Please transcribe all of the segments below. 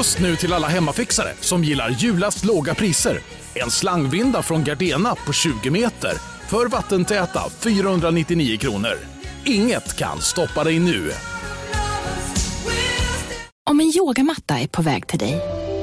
Just nu till alla hemmafixare som gillar julast låga priser. En slangvinda från Gardena på 20 meter för vattentäta 499 kronor. Inget kan stoppa dig nu. Om en yogamatta är på väg till dig,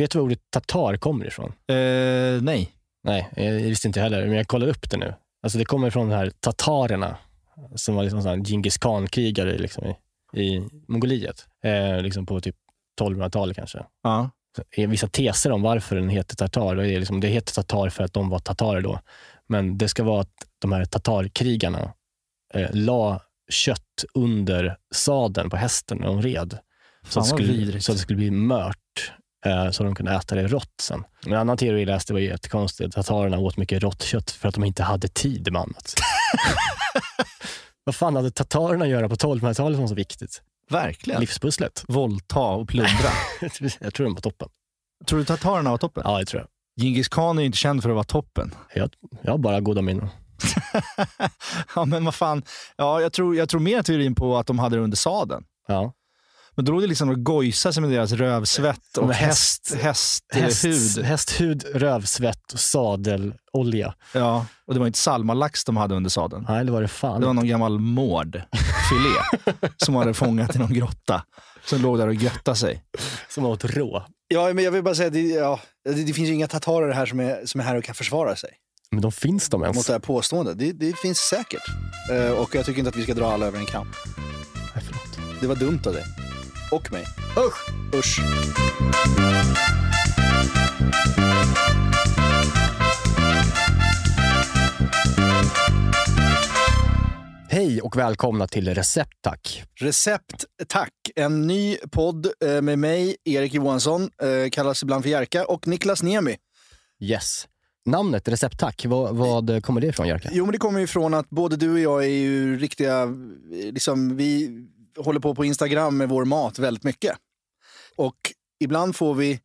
Vet du var ordet tatar kommer ifrån? Eh, nej. Nej, jag visste inte heller, men jag kollade upp det nu. Alltså det kommer från de här tatarerna, som var liksom Djingis khan-krigare liksom i, i Mongoliet. Eh, liksom på typ 1200-talet kanske. Ja. Så är vissa teser om varför den heter tatar. Det, är liksom, det heter tatar för att de var tatarer då. Men det ska vara att de här tatarkrigarna eh, la kött under sadeln på hästen när de red. Så Fan, att, det skulle, så att det skulle bli mört, eh, så de kunde äta det rått sen. En annan teori jag läste var jättekonstigt. Tatarerna åt mycket rått kött för att de inte hade tid med annat. Vad fan hade tatarerna att göra på 1200-talet som var så viktigt? Verkligen. Livspusslet. Våldta och plundra. jag tror de var toppen. tror du tatarerna var toppen? Ja, det tror jag. Djingis khan är ju inte känd för att vara toppen. Jag, jag har bara goda minnen. ja, men vad fan. Ja, jag, tror, jag tror mer teorin på att de hade det under sadeln. Ja. Men då låg det liksom och gojsa sig med deras rövsvett och häst, häst- hästhud. Häst, hästhud, rövsvett och sadelolja. Ja, och det var inte salmalax de hade under sadeln. Nej, det var det fan. Det var någon gammal mårdfilé som hade fångat i någon grotta. Som låg där och göttade sig. Som åt rå. Ja, men jag vill bara säga det, ja, det, det finns ju inga tatarer här som är, som är här och kan försvara sig Men de finns de ens? mot det här påståendet. Det, det finns säkert. Eh, och jag tycker inte att vi ska dra alla över en kam. Nej, förlåt. Det var dumt av dig. Och mig. Usch! Usch. Hej och välkomna till Recept Tack. Recept, tack. En ny podd eh, med mig, Erik Johansson, eh, kallas ibland för Jerka, och Niklas Niemi. Yes. Namnet Recept Tack, vad, vad kommer det ifrån Jerka? Jo, men det kommer ju från att både du och jag är ju riktiga, eh, liksom, vi håller på på Instagram med vår mat väldigt mycket. Och ibland får vi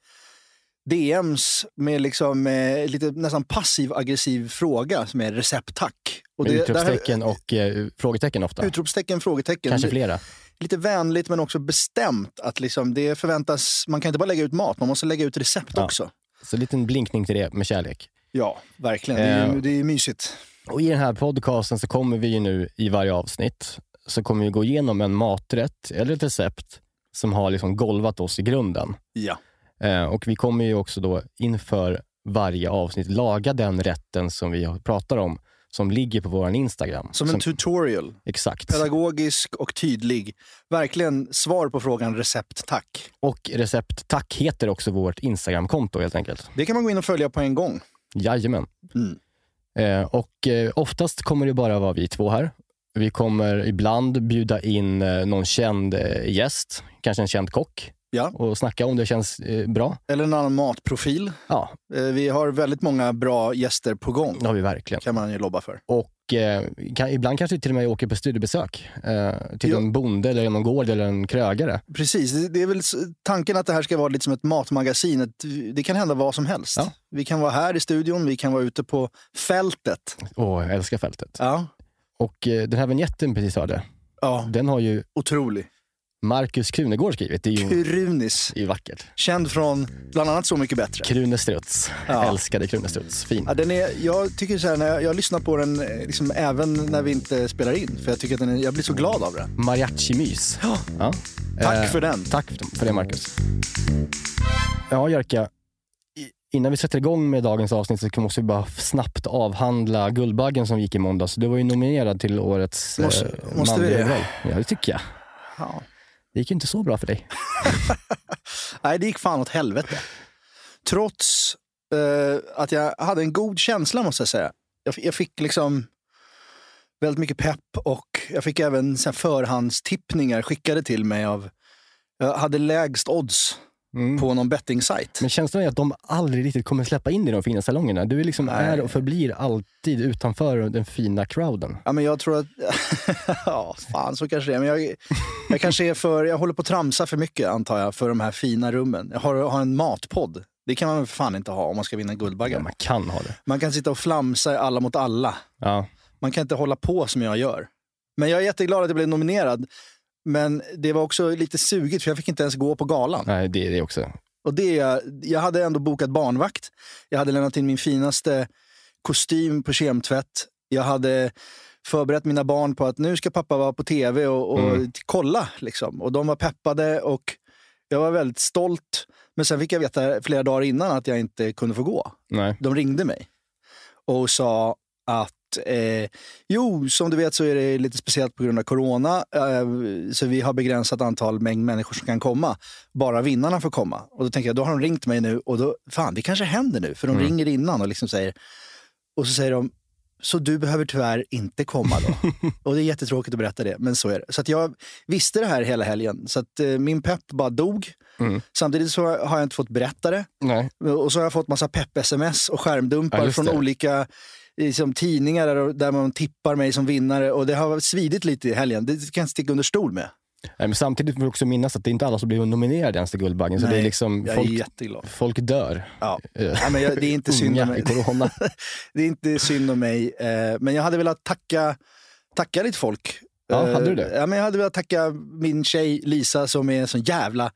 DMs med liksom, eh, lite nästan passiv-aggressiv fråga som är recept tack. Och det- utropstecken och eh, frågetecken ofta. där, utropstecken, frågetecken. Kanske flera. Lite vänligt men också bestämt. att liksom det förväntas, Man kan inte bara lägga ut mat, man måste lägga ut recept Ja. också. Så en liten blinkning till det med kärlek. Ja, verkligen. Det är, Eh. det är mysigt. Och I den här podcasten så kommer vi ju nu i varje avsnitt så kommer vi gå igenom en maträtt eller ett recept som har liksom golvat oss i grunden. Ja. Eh, och vi kommer ju också då inför varje avsnitt laga den rätten som vi pratar om som ligger på vår Instagram. Som en tutorial. Exakt. Pedagogisk och tydlig. Verkligen svar på frågan recept tack. Och recept tack heter också vårt Instagramkonto helt enkelt. Det kan man gå in och följa på en gång. Jajamän. Mm. Eh, och eh, oftast kommer det bara vara vi två här. Vi kommer ibland bjuda in eh, någon känd eh, gäst, kanske en känd kock, Ja. och snacka om det känns eh, bra. Eller en annan matprofil. Ja, Vi har väldigt många bra gäster på gång. det har vi verkligen. kan man ju lobba för. Och kan, ibland kanske till och med åker på studiebesök eh, till Ja. en bonde, eller någon gård eller en krögare. Precis, det, är väl tanken att det här ska vara lite som ett matmagasin. Ett, det kan hända vad som helst. Ja. Vi kan vara här i studion, vi kan vara ute på fältet. Åh, jag älskar fältet. Ja, Och eh, den här vignetten precis hörde, ja den har ju otrolig. Marcus Krunegård skrivit. Det är ju, Krunis. det är ju vackert. Känd från bland annat Så mycket bättre. Krune Struts. Ja. Älskade Krune Struts. Fin. Ja, den är, jag tycker så här, när jag, jag lyssnar på den eh, liksom, även när vi inte spelar in. För jag tycker att den är, jag blir så glad av den. Mariachi-mys. Ja. Ja. Tack Eh, för den. Tack för det, Marcus. Ja, Jerka. Innan vi sätter igång med dagens avsnitt så måste vi bara snabbt avhandla Guldbaggen som gick i måndags. Du var ju nominerad till årets Måste- eh, måste vi manliga det? Ja, det tycker jag. Ja. Det gick ju inte så bra för dig. Nej, det gick fan åt helvete. Trots eh, att jag hade en god känsla måste jag säga. Jag, jag fick liksom väldigt mycket pepp och jag fick även så förhandstippningar skickade till mig av... Jag hade lägst odds Mm. på någon betting-sajt. Men känslan är att de aldrig riktigt kommer släppa in dig i de fina salongerna. Du är, liksom Nej. är och förblir alltid utanför den fina crowden. Ja, men jag tror att... ja, fan så kanske det är. Men jag, jag kanske är för... Jag håller på att tramsa för mycket, antar jag, för de här fina rummen. Jag har, har en matpodd. Det kan man väl för fan inte ha om man ska vinna Guldbaggar. Ja, man kan ha det. Man kan sitta och flamsa i alla mot alla. Ja. Man kan inte hålla på som jag gör. Men jag är jätteglad att jag blev nominerad. Men det var också lite sugigt för jag fick inte ens gå på galan. Nej, det är det också. Och det, jag hade ändå bokat barnvakt. Jag hade lämnat in min finaste kostym på kemtvätt. Jag hade förberett mina barn på att nu ska pappa vara på tv och, och Mm. kolla. Liksom. Och de var peppade och jag var väldigt stolt. Men sen fick jag veta flera dagar innan att jag inte kunde få gå. Nej. De ringde mig och sa att eh, jo, som du vet så är det lite speciellt på grund av corona. Eh, så vi har begränsat antal mängd människor som kan komma. Bara vinnarna får komma. Och då tänker jag, då har de ringt mig nu och då, fan det kanske händer nu. För de Mm. ringer innan och liksom säger, och så säger de, så du behöver tyvärr inte komma då. och det är jättetråkigt att berätta det, men så är det. Så jag visste det här hela helgen. Så att eh, min pepp bara dog. Mm. Samtidigt så har jag inte fått berätta det. Nej. Och så har jag fått massa pepp-sms och Ja, skärmdumpar just från olika liksom, tidningar där, där man tippar mig som vinnare. Och det har svidit lite i helgen. Det kan jag sticka under stol med. Nej, men samtidigt får vi också minnas att det är inte alla som blir nominerade ens till Guldbaggen. Så Nej, det är liksom, folk, är folk dör. Ja. Eh, Nej, men jag, det är inte synd om mig. corona. Det är inte synd om mig. Eh, men jag hade velat tacka, tacka lite folk. Ja, Eh, hade du det? Ja, men jag hade velat tacka min tjej Lisa som är så jävla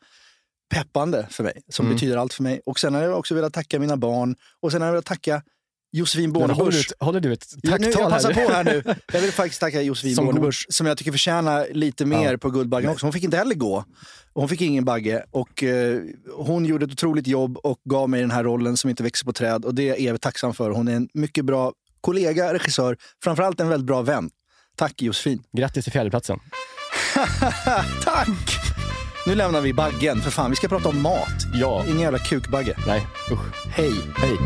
peppande för mig. Som Mm. betyder allt för mig. Och sen hade jag också velat tacka mina barn. Och sen hade jag velat tacka Josefin håller, Bornebusch. ett, håller du ett Ja, nu, tacktal jag passar här? på här nu. Jag vill faktiskt tacka Josefin Som Bornebusch som jag tycker förtjänar lite mer Ja. på Guldbaggen också. Hon fick inte heller gå. Hon fick ingen bagge. Och, eh, hon gjorde ett otroligt jobb och gav mig den här rollen som inte växer på träd. Och det är jag tacksam för. Hon är en mycket bra kollega, regissör, framförallt en väldigt bra vän. Tack Josefin. Grattis till fjärdeplatsen. Tack! Nu lämnar vi baggen, för fan. Vi ska prata om mat. Ja. Ingen jävla kukbagge. Nej, usch. Hej! Hej.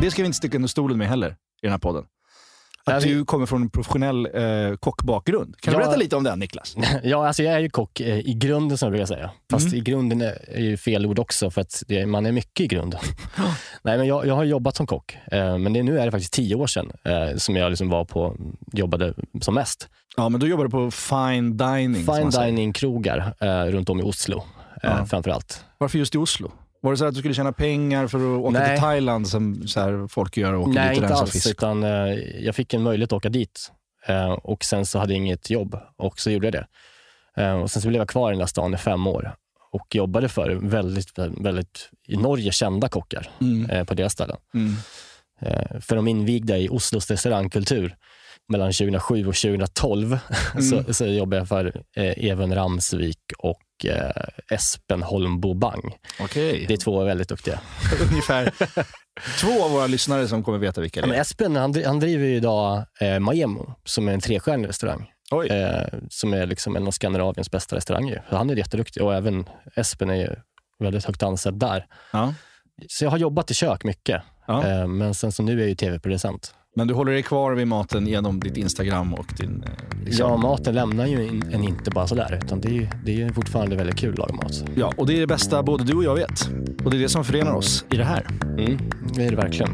Det ska vi inte sticka under stolen med heller i den här podden. Att vi- du kommer från en professionell eh, kockbakgrund. Kan du Ja. berätta lite om den Niklas? Ja, alltså jag är ju kock eh, i grunden som jag brukar säga. Fast Mm. i grunden är är ju fel ord också för att det, man är mycket i grunden. Nej, men jag, jag har jobbat som kock, eh, men det, nu är det faktiskt tio år sedan eh, som jag liksom var på, jobbade som mest. Ja, men då jobbar du på fine dining. Fine dining-krogar eh, runt om i Oslo eh, Ja. framför allt. Varför just i Oslo? Var det så att du skulle tjäna pengar för att åka Nej. till Thailand som så här, folk gör och åker Nej, dit och inte alls. fisk? Utan, eh, jag fick en möjlighet att åka dit eh, och sen så hade jag inget jobb och så gjorde jag det. Eh, och sen så blev jag kvar i den där stan i fem år och jobbade för väldigt, väldigt i Norge kända kockar Mm. eh, på deras ställen. Mm. Eh, för de invigda i Oslos restaurangkultur mellan 2007 och 2012 så, så jobbade jag för eh, Even Ramsvik och eh, Espen Holmbo Bang. Okej. Det är två väldigt duktiga. ungefär två av våra lyssnare som kommer veta vilka Ja, det men är. Espen han, han driver idag eh, Maemo som är en trestjärnig restaurang. Eh, som är liksom en av Skandinaviens bästa restauranger. Han är jätteduktig och även Espen är ju väldigt högt ansedd där. Ja. Så jag har jobbat i kök mycket. Ja. Eh, men sen så nu är jag ju tv-producent. Men du håller dig kvar vid maten genom ditt Instagram och din... eh, Liksom. Ja, maten lämnar ju in- en inte bara sådär, utan det är, det är fortfarande väldigt kul att laga mat. ja, och det är det bästa både du och jag vet. Och det är det som förenar oss i det här. Mm, det är det verkligen.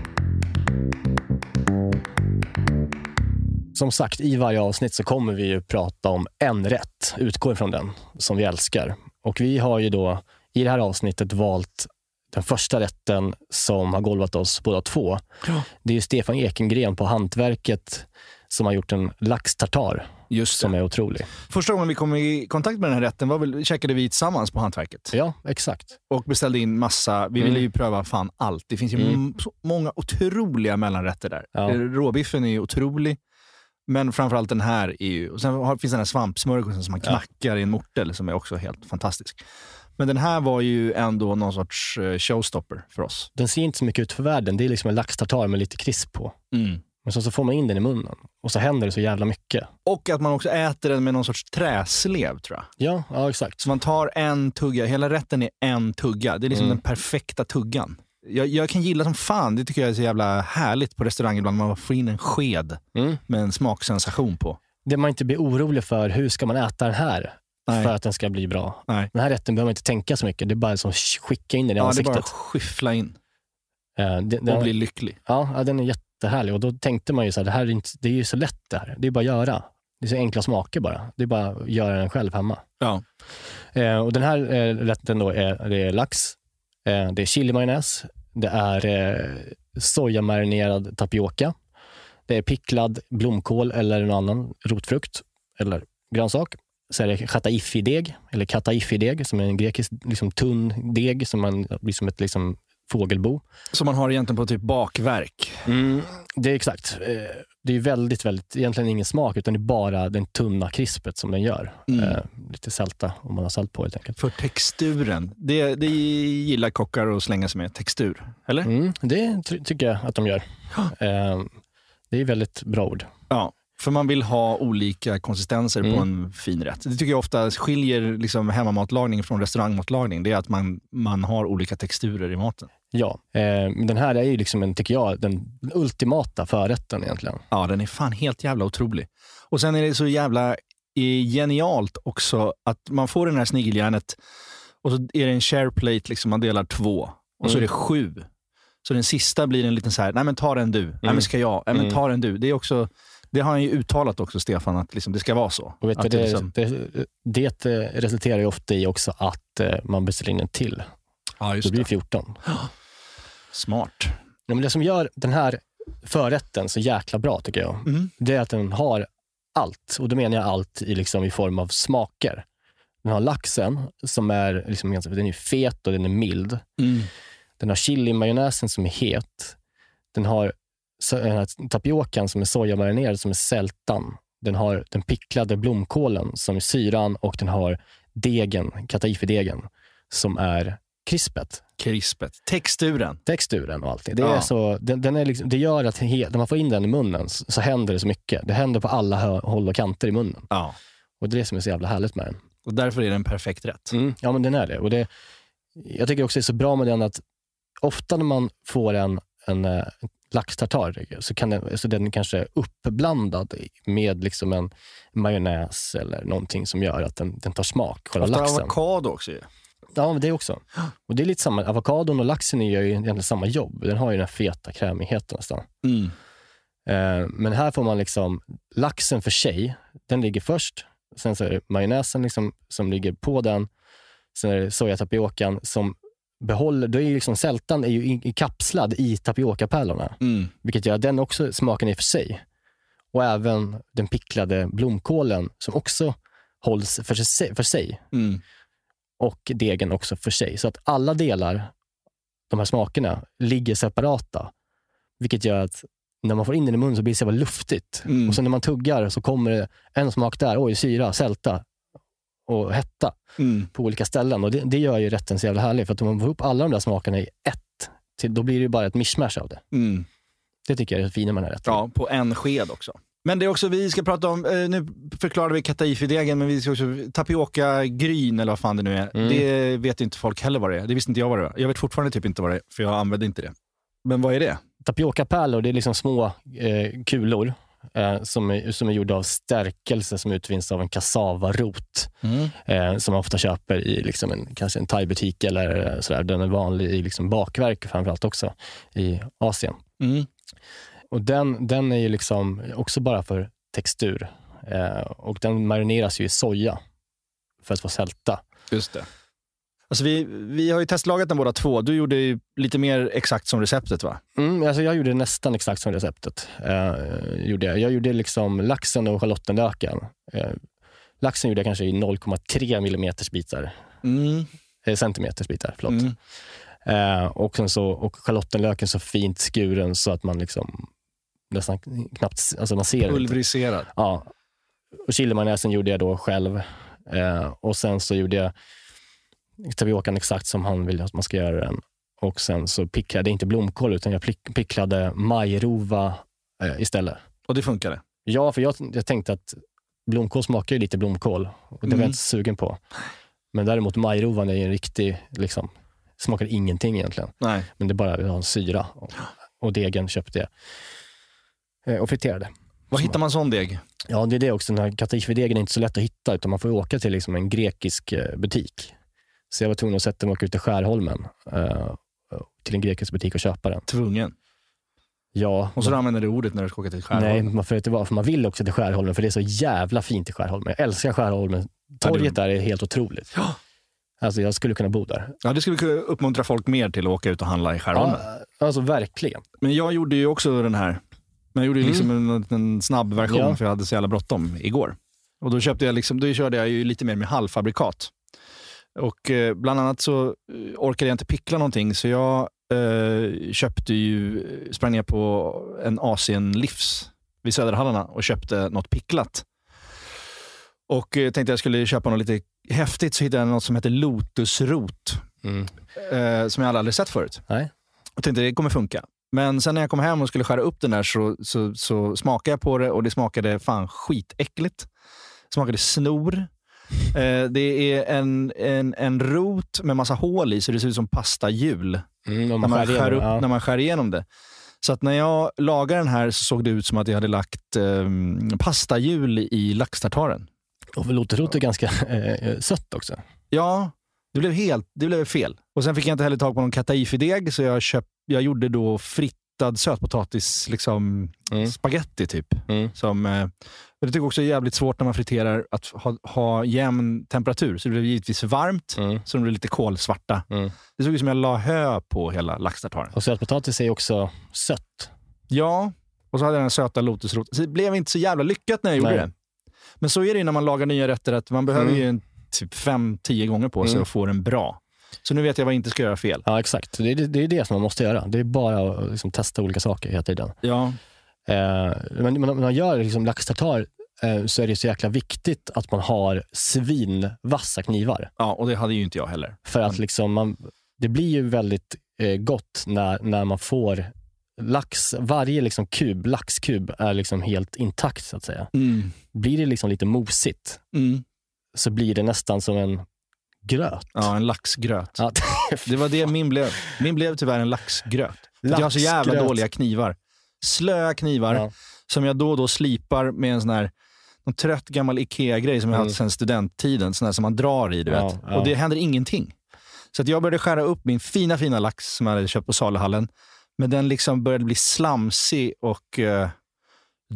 Som sagt, i varje avsnitt så kommer vi ju prata om en rätt, utgå ifrån den, som vi älskar. Och vi har ju då i det här avsnittet valt den första rätten som har golvat oss båda två. Ja. Det är ju Stefan Ekengren på Hantverket som har gjort en laxtartar Just som är otrolig. Första gången vi kom i kontakt med den här rätten var väl, käkade vi tillsammans på Hantverket. Ja, exakt. Och beställde in massa. Vi Mm. ville ju pröva fan allt. Det finns ju Mm. så många otroliga mellanrätter där. Ja. Eh, Råbiffen är ju otrolig. Men framförallt den här är ju... Och sen finns den här svampsmörgåsen som man Ja. knackar i en mortel som är också helt fantastisk. Men den här var ju ändå någon sorts eh, showstopper för oss. Den ser inte så mycket ut för världen. Det är liksom en laxtartar med lite krisp på. Men så, så får man in den i munnen och så händer det så jävla mycket. Och att man också äter den med någon sorts träslev tror jag. Ja, ja exakt. Så man tar en tugga, hela rätten är en tugga. Det är liksom Mm. den perfekta tuggan. jag, jag kan gilla som fan, det tycker jag är så jävla härligt på restaurang ibland, man får in en sked Mm. med en smaksensation på. Det man inte blir orolig för, hur ska man äta den här Nej. för att den ska bli bra? Nej. Den här rätten behöver man inte tänka så mycket. Det är bara som skicka in den i Ja, det är ansiktet. bara att skyffla in Eh, det, och den, bli lycklig. ja, ja, den är jättehärlig och då tänkte man ju så här, det här är, inte, det är ju så lätt det här. Det är bara att göra. Det är så enkla smaker bara. Det är bara att göra den själv hemma. Ja. Eh, och den här eh, rätten då är, det är lax, det är chilimajonnäs, det är sojamarinerad tapioca, det är picklad blomkål eller någon annan rotfrukt eller grönsak. Så är det chataifi-deg, eller kataifi-deg, som är en grekisk liksom, tunn deg som man, blir som ett liksom, fågelbo. Som man har egentligen på typ bakverk. Mm, det är exakt. Eh, Det är väldigt, väldigt, egentligen ingen smak, utan det är bara den tunna krispet som den gör. Mm. Eh, lite sälta, om man har salt på helt enkelt. För texturen, det, det gillar kockar att slänga sig med. Textur, eller? Mm, det ty- tycker jag att de gör. Eh, det är väldigt bra ord. Ja. För man vill ha olika konsistenser på Mm. en fin rätt. Det tycker jag ofta skiljer liksom hemmamatlagning från restaurangmatlagning. Det är att man, man har olika texturer i maten. Ja, eh, den här är ju liksom en, tycker jag, den ultimata förrätten egentligen. Ja, den är fan helt jävla otrolig. Och sen är det så jävla eh, genialt också att man får den här snigeljärnet och så är det en share plate, liksom man delar två. Och så är Mm. det sju. Så den sista blir en liten så här, nej men ta den du. Nej men ska jag? Nej men Mm. ta den du. Det är också, det har han ju uttalat också, Stefan, att liksom, det ska vara så. Och vet att det, liksom, det, det eh, resulterar ju ofta i också att eh, man beställer in en till. ja, Då just blir det det. 14. Smart. Ja, men det som gör den här förrätten så jäkla bra tycker jag, Mm. det är att den har allt. Och då menar jag allt i, liksom, i form av smaker. Den har laxen som är, liksom, den är fet och den är mild. Mm. Den har chilimajonnäsen som är het. Den har tapiokan som är sojamarinerad som är sältan. Den har den picklade blomkålen som är syran och den har degen, kataifi-degen, som är krispet. Krispet. Texturen. Texturen och allting. Det, är Ja. så, den, den är liksom, det gör att he, när man får in den i munnen så, så händer det så mycket. Det händer på alla hö, håll och kanter i munnen. Ja. Och det är det som är så jävla härligt med den. Och därför är den perfekt rätt. Mm, ja, men den är det. Och det. Jag tycker också det är så bra med den att ofta när man får en, en eh, laxtartar så kan den, så den kanske är uppblandad med liksom en majonnäs eller någonting som gör att den, den tar smak, själva Ofta laxen. avokado också ju. Ja, det också. Och det är lite samma. Avokadon och laxen gör ju egentligen samma jobb. Den har ju den här feta krämigheten nästan. Mm. Eh, men här får man liksom laxen för sig. Den ligger först. Sen så är det majonnäsen liksom, som ligger på den. Sen är det sojatapiokan som behåller, då är ju liksom sältan är ju i- i kapslad i tapiokapärlorna. Mm. Vilket gör att den också smaken är för sig. Och även den picklade blomkålen som också hålls för sig. För sig Mm. och degen också för sig. Så att alla delar, de här smakerna, ligger separata. Vilket gör att när man får in den i munnen så blir det så luftigt. Mm. Och sen när man tuggar så kommer det en smak där, oj, syra, sälta och hetta Mm. på olika ställen. Och det, det gör ju rätten så jävla härlig. För att om man får ihop alla de där smakerna i ett, till, då blir det ju bara ett mischmasch av det. Mm. Det tycker jag är det fina med den här rätten. Ja, på en sked också. Men det är också, vi ska prata om, eh, nu förklarade vi kataifi-degen, men vi ska också, tapioca-gryn eller vad fan det nu är. Mm. Det vet inte folk heller vad det är. Det visste inte jag vad det var. Jag vet fortfarande typ inte vad det är, för jag använde inte det. Men vad är det? Tapiokapärlor, det är liksom små eh, kulor eh, som, är, som är gjorda av stärkelse som utvinns av en kassavarot. eh, som man ofta köper i liksom en, kanske en thaibutik eller eh, sådär. Den är vanlig i liksom bakverk framförallt också i Asien. Mm. Och den, den är ju liksom också bara för textur. Eh, och den marineras ju i soja för att få sälta. Just det. Alltså vi, vi har ju testlagat den båda två. Du gjorde ju lite mer exakt som receptet va? Mm, alltså jag gjorde nästan exakt som receptet. Eh, gjorde jag. jag gjorde liksom laxen och schalottenlöken. Eh, laxen gjorde jag kanske i 0,3 mm bitar. Mm. Eh, centimeters bitar, förlåt. Mm. Eh, och, sen så, och schalottenlöken så fint skuren så att man liksom nästan knappt alltså man ser inte. Pulveriserad. Ja. Och chilimajonnäsen gjorde jag då själv. Eh, och sen så gjorde jag tapiokan exakt som han vill att man ska göra den. Och sen så picklade jag inte blomkål utan jag picklade majrova eh, istället. Och det funkade. Ja, för jag, jag tänkte att blomkål smakar ju lite blomkål och det var Mm. jag inte så sugen på. Men däremot majrovan är ju en riktig liksom, Smakar ingenting egentligen. Nej. Men det är bara vi har en syra. Och, och degen köpte jag. Eh, Och friterade. Var hittar man sån deg? Ja, det är det också. Den här katifi-degen är inte så lätt att hitta, utan man får åka till liksom en grekisk eh, butik. Så jag var tvungen att sätta mig och åka ut till Skärholmen, eh, till en grekisk butik och köpa den. Tvungen. Ja, Och så använder du ordet när du ska åka till Skärholmen. Nej, man får inte vara, för man vill också till Skärholmen, för det är så jävla fint i Skärholmen. Jag älskar Skärholmen. Torget där är helt otroligt. Ja. Alltså, jag skulle kunna bo där. Ja, det skulle kunna uppmuntra folk mer till att åka ut och handla i Skärholmen. Ja, alltså verkligen. Men jag gjorde ju också den här. Men jag gjorde ju liksom en, en snabb version Ja. för jag hade så jävla bråttom igår. Och då, köpte jag liksom, då körde jag ju lite mer med halvfabrikat. Och eh, bland annat så eh, orkade jag inte pickla någonting så jag eh, köpte ju, sprang ner på en Asien Livs vid Söderhallarna och köpte något picklat. Och eh, tänkte jag skulle köpa något lite häftigt så hittade jag något som heter Lotusrot. Mm. Eh, som jag aldrig sett förut. Nej. Och tänkte det kommer funka. Men sen när jag kom hem och skulle skära upp den där så, så, så smakade jag på det och det smakade fan skitäckligt. Det smakade snor. Eh, det är en, en, en rot med massa hål i så det ser ut som pastahjul Mm, när, man skär skär igenom, upp, ja. när man skär igenom det. Så att när jag lagade den här så såg det ut som att jag hade lagt eh, pastahjul i laxtartaren. Och lotusrot är ganska eh, sött också. Ja, det blev helt det blev fel. Och Sen fick jag inte heller tag på någon kataifi-deg, så jag, köp, jag gjorde då frittad sötpotatis, liksom Mm. spaghetti typ. Mm. Som, eh, och det tycker jag också är jävligt svårt när man friterar att ha, ha jämn temperatur. Så det blev givetvis för varmt, Mm. så de blev lite kolsvarta. Mm. Det såg ut som jag la hö på hela laxtartaren. Och sötpotatis är också sött. Ja, och så hade jag den söta lotusroten. Så det blev inte så jävla lyckat när jag gjorde Nej. det. Men så är det ju när man lagar nya rätter, att man behöver Mm. ju en, typ fem, tio gånger på sig Mm. att få den bra. Så nu vet jag vad jag inte ska göra fel. Ja, exakt. Det är det, är det som man måste göra. Det är bara att liksom, testa olika saker hela tiden. Ja, Eh, men när man gör liksom laxtartar eh, så är det så jäkla viktigt att man har svinvassa knivar. ja och det hade ju inte jag heller. För att liksom man, det blir ju väldigt eh, gott när, när man får lax, varje liksom kub, laxkub är liksom helt intakt så att säga. Mm. Blir det liksom lite mosigt Mm. så blir det nästan som en gröt. Ja, en laxgröt. Ja, Det var det min blev. Min blev tyvärr en laxgröt. Att jag har så jävla Laxgröt. dåliga knivar. Slöa knivar Ja. som jag då och då slipar med en sån här någon trött gammal Ikea-grej som jag Mm. haft sedan studenttiden. Sån här som man drar i, du Ja, vet. ja. Och det händer ingenting. Så att jag började skära upp min fina, fina lax som jag hade köpt på saluhallen. Men den liksom började bli slamsig och eh,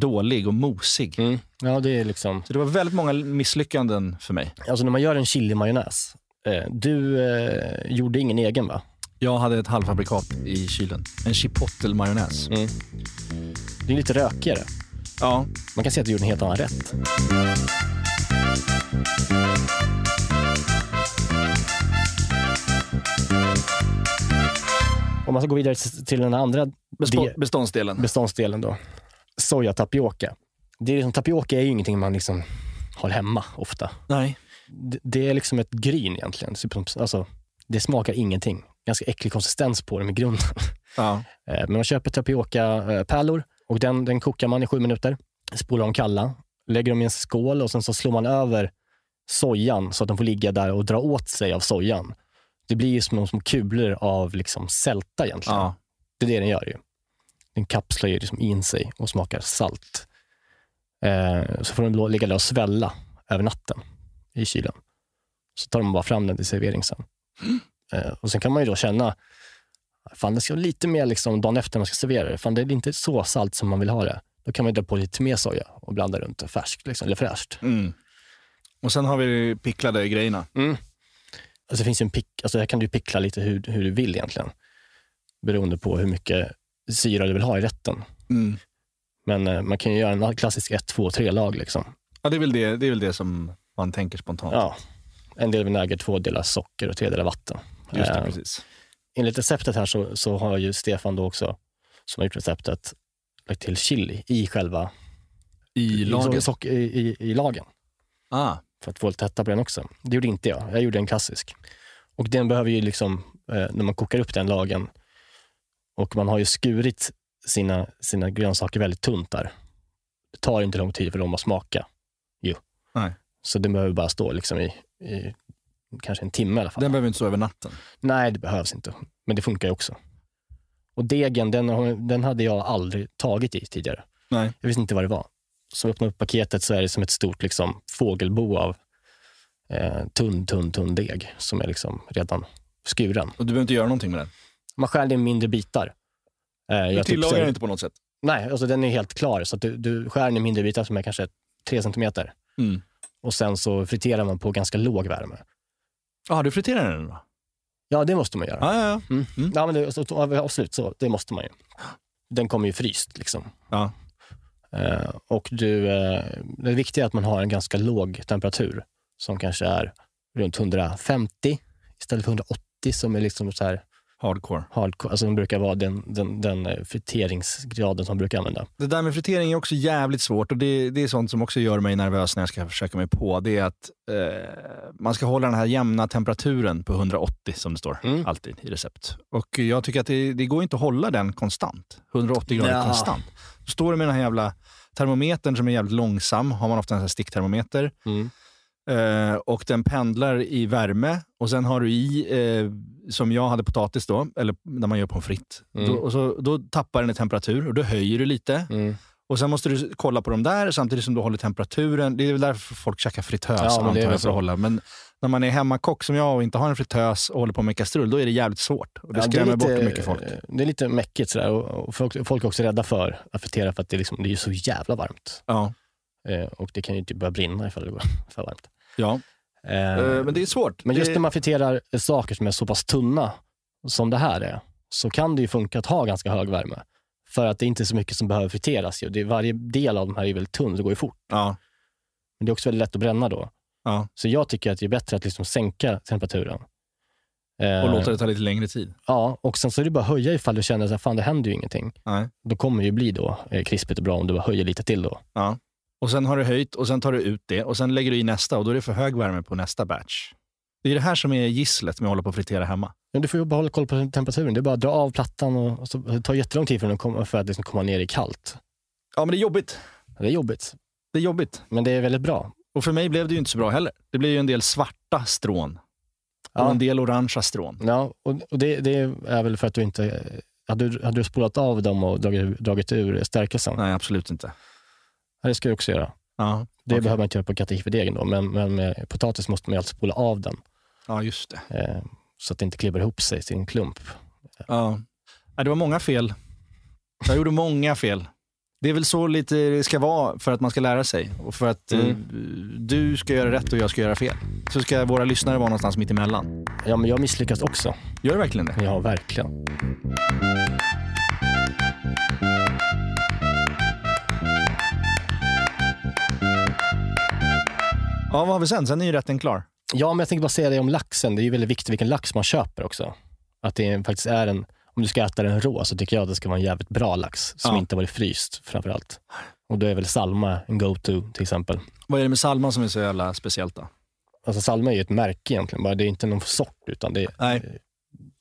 dålig och mosig. Mm. Ja, det är liksom... Så det var väldigt många misslyckanden för mig. Alltså när man gör en chili-majonnäs. Eh, du eh, gjorde ingen egen va? Jag hade ett halvfabrikat i kylen. En chipotle-majonnäs. Mm. Det är lite rökigare. Ja, Man kan säga att du gjorde en helt annan rätt. Om man ska gå vidare till den andra Bespo- de- beståndsdelen. beståndsdelen då. Soja tapioca. Det är liksom, tapioca är ju ingenting man liksom har hemma ofta. Nej. Det, det är liksom ett gryn egentligen. Typ Alltså, det smakar ingenting. Ganska äcklig konsistens på dem i grunden. Ja. Eh, Men man köper tapiokapärlor och den, den kokar man i sju minuter. Spolar dem kalla, lägger dem i en skål och sen så slår man över sojan så att de får ligga där och dra åt sig av sojan. Det blir ju små, små kulor av liksom sälta egentligen. ja. Det är det den gör ju. Den kapslar ju liksom in sig och smakar salt. Eh, så får den ligga där och svälla över natten i kylen. Så tar man bara fram den till servering sen. Eh, och sen kan man ju då känna, fan det ska vara lite mer liksom dagen efter man ska servera det. Fan det är inte så salt som man vill ha det. Då kan man dra på lite mer soja och blanda runt färskt, liksom, eller fräscht. Mm. Och sen har vi de picklade grejerna. Alltså det finns ju en pick, alltså här kan du pickla lite hur, hur du vill egentligen. Beroende på hur mycket syra du vill ha i rätten. Mm. Men eh, man kan ju göra en klassisk 1, 2, 3-lag. Liksom. Ja, det är, väl det, det är väl det som man tänker spontant. Ja. En del vinäger, två delar socker och tre delar vatten. Just det, Eh, precis. enligt receptet här så, så har ju Stefan då också, som har gjort receptet, lagt till chili i själva I laget. sock- i, i, i lagen. Ah. För att få lite hetta på den också. Det gjorde inte jag. Jag gjorde en klassisk. Och den behöver ju liksom, eh, när man kokar upp den lagen, och man har ju skurit sina, sina grönsaker väldigt tunt där. Det tar inte lång tid för dem att smaka. Ju. Nej. Så det behöver bara stå liksom i, i kanske en timme i alla fall. Den behöver inte stå över natten. Nej, det behövs inte. Men det funkar ju också. Och degen, den, den hade jag aldrig tagit i tidigare. Nej. Jag visste inte vad det var. Så öppnar upp paketet så är det som ett stort liksom, fågelbo av eh, tunn, tunn, tunn deg som är liksom redan skuren. Och du behöver inte göra någonting med den. Man skär den i mindre bitar. Eh, Du jag tillagar tipsar- den inte på något sätt. Nej, alltså den är helt klar. Så att du, du skär den i mindre bitar som är kanske 3 centimeter. Mm. Och sen så friterar man på ganska låg värme. Ja, du friterar den då? Ja, det måste man göra. Ja, ja, ja. Mm. Mm. Ja, men det, så, absolut, så, det måste man ju. Den kommer ju fryst. Liksom. Ja. Eh, och du, eh, det viktiga är att man har en ganska låg temperatur som kanske är runt 150 istället för 180 som är liksom så här Hardcore. hardcore. Alltså den brukar vara den, den, den eh, friteringsgraden som man brukar använda. Det där med fritering är också jävligt svårt och det, det är sånt som också gör mig nervös när jag ska försöka mig på. Det är att eh, man ska hålla den här jämna temperaturen på 180 som det står Mm. alltid i recept. Och jag tycker att det, det går inte att hålla den konstant. 180 grader Ja. konstant. Då står du med den här jävla termometern som är jävligt långsam. Har man ofta en sån här sticktermometer. Mm. Eh, och den pendlar i värme och sen har du i, eh, som jag hade potatis då, eller när man gör pommes frites. Mm. Då, och så, då tappar den i temperatur och då höjer du lite. Mm. Och sen måste du kolla på dem där samtidigt som du håller temperaturen. Det är väl därför folk käkar fritös, Ja, men det jag, för att hålla. Men när man är hemmakock som jag och inte har en fritös och håller på med kastrull, då är det jävligt svårt. Och det Ja, skrämmer lite- bort mycket folk. Det är lite mäckigt sådär och, folk, folk är också rädda för att fritera för att det, är liksom, det är så jävla varmt. Ja. Eh, och det kan ju typ börja brinna ifall det går för varmt. Ja. Eh, Eh, men det är svårt. Men just det, när man friterar saker som är så pass tunna som det här är, så kan det ju funka att ha ganska hög värme. För att det är inte så mycket som behöver friteras. Det är, varje del av de här är väldigt tunn, så det går ju fort. Ja. Men det är också väldigt lätt att bränna då. Ja. Så jag tycker att det är bättre att liksom sänka temperaturen. Och låta det ta lite längre tid. Ja, och sen så är det bara att höja ifall du känner att det händer ju ingenting. Nej. Då kommer det ju bli då krispigt och bra om du bara höjer lite till då. Ja. Och sen har du höjt och sen tar du ut det och sen lägger du i nästa och då är det för hög värme på nästa batch. Det är det här som är gisslet med att hålla på att fritera hemma. Men du får ju bara hålla koll på temperaturen. Det är bara att dra av plattan och, och så, det tar jättelång tid för, den att komma, för att liksom komma ner i kallt. Ja, men det är jobbigt. Det är jobbigt, Det är jobbigt. men det är väldigt bra. Och för mig blev det ju inte så bra heller. Det blev ju en del svarta strån och Ja. en del orangea strån. Ja, och, och det, det är väl för att du inte... Hade du, hade du spolat av dem och dragit, dragit ur stärkelsen? Nej, absolut inte. Ja, det ska jag också göra. Ja, Det okej. behöver man inte göra på kattefidegen då, men, men med potatis måste man ju alltid spola av den. ja just det. Eh, så att det inte klibbar ihop sig till en klump. Ja. Det var många fel. Jag gjorde många fel. Det är väl så lite det ska vara för att man ska lära sig och för att eh, du ska göra rätt och jag ska göra fel. Så ska våra lyssnare vara någonstans mitt emellan. Ja, men jag misslyckas också. Gör det verkligen det? Ja, verkligen. Ja, vad har vi sen? Sen är ju rätten klar. Ja, men jag tänkte bara säga det om laxen. Det är ju väldigt viktigt vilken lax man köper också. Att det är- faktiskt är en, om du ska äta den rå så tycker jag att det ska vara en jävligt bra lax som Ja. inte varit fryst framför allt. Och då är väl salma en go-to till exempel. Vad är det med salman som är så jävla speciellt då? Alltså salma är ju ett märke egentligen, bara det är inte någon sort utan det, Nej.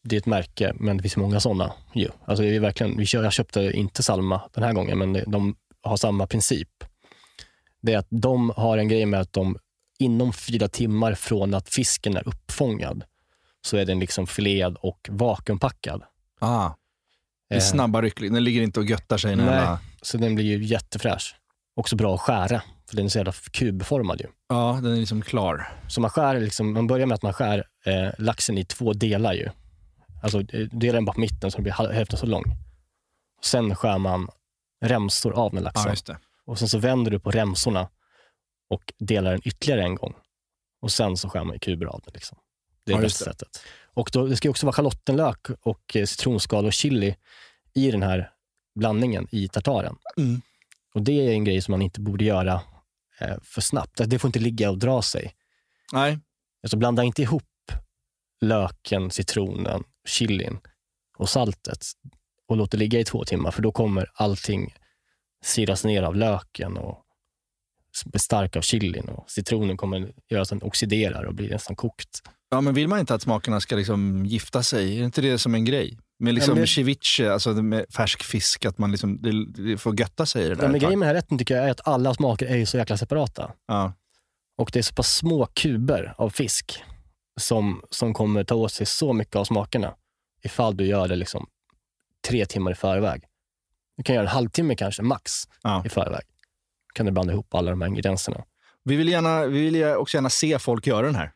det är ett märke, men det finns många sådana ju. Alltså det är verkligen, vi kör, jag köpte inte salma den här gången, men de har samma princip. Det är att de har en grej med att de inom fyra timmar från att fisken är uppfångad så är den liksom filead och vakuumpackad. Ah, det är Eh, snabba ryck. Den ligger inte och göttar sig. Nej. alla- Så den blir ju jättefräsch. Också bra att skära, för den är så jävla kubformad ju. Ja, den är liksom klar. Så man skär liksom, man börjar med att man skär eh, laxen i två delar ju. Alltså eh, delar den bara på mitten så den blir hälften så lång. Sen skär man remsor av med laxen. Ja, det. och sen så vänder du på remsorna och delar den ytterligare en gång. Och sen så skär man i kuber av den. Liksom. Det är Ja, bästa sättet. Och då, det ska också vara schalottenlök och eh, citronskal och chili i den här blandningen i tartaren. Mm. Och det är en grej som man inte borde göra eh, för snabbt. Det får inte ligga och dra sig. Nej, Alltså blanda inte ihop löken, citronen, chilin och saltet och låt det ligga i två timmar för då kommer allting siras ner av löken och stark av chilin och citronen kommer göra så att den oxiderar och blir nästan kokt. Ja, men vill man inte att smakerna ska liksom gifta sig? Är inte det som en grej? Med liksom Ja, det- ceviche, alltså med färsk fisk, att man liksom, det, det får götta sig i det där. Ja, men grejen med den här rätten tycker jag är att alla smaker är så jäkla separata. ja. Och det är så pass små kuber av fisk. som, som kommer ta åt sig så mycket av smakerna ifall du gör det liksom tre timmar i förväg. Du kan göra en halvtimme kanske, max, Ja. i förväg. Kan du blanda ihop alla de här ingredienserna. Vi vill, gärna, vi vill också gärna se folk göra den här.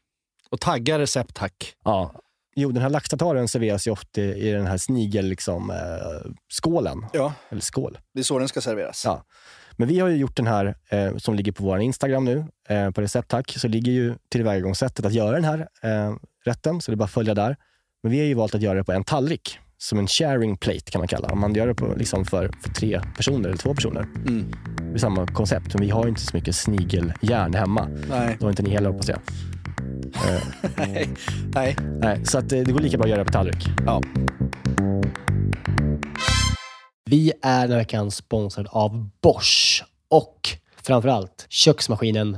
Och tagga recept, tack. Ja. Jo, den här laxtartaren serveras ju ofta i den här snigel, liksom, eh, skålen. Ja, Eller skål. det är så den ska serveras. Ja. Men vi har ju gjort den här, eh, som ligger på vår Instagram nu, eh, på Recept Tack, så ligger ju tillvägagångssättet att göra den här eh, rätten, så det är bara att följa där. Men vi har ju valt att göra det på en tallrik, som en sharing plate kan man kalla. Om man gör det på, liksom för, för tre personer eller två personer. Mm. Det är samma koncept, men vi har inte så mycket snigeljärn hemma. Nej. Det har inte ni heller hoppas jag. Eh, Nej. Nej. nej, så att, eh, det går lika bra att göra det på tallrik. Ja. Vi är den här veckan sponsrade av Bosch och framförallt köksmaskinen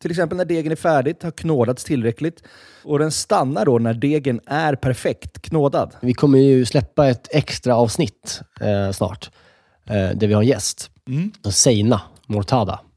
till exempel när degen är färdigt, har knådats tillräckligt. Och den stannar då när degen är perfekt knådad. Vi kommer ju släppa ett extra avsnitt eh, snart, eh, där vi har en gäst. Mm. Seina Mortada.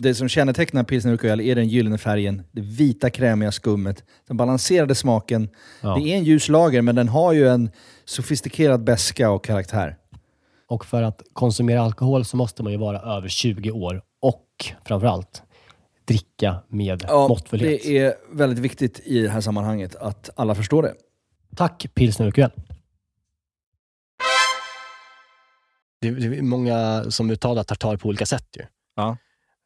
Det som kännetecknar pilsner urquell är den gyllene färgen, det vita krämiga skummet, den balanserade smaken. Ja. Det är en ljus lager, men den har ju en sofistikerad beska och karaktär. Och för att konsumera alkohol så måste man ju vara över 20 år och framförallt dricka med måttfullhet. det är väldigt viktigt i det här sammanhanget att alla förstår det. Tack pilsner urquell. Det, det är många som uttalar tartar på olika sätt ju. Ja.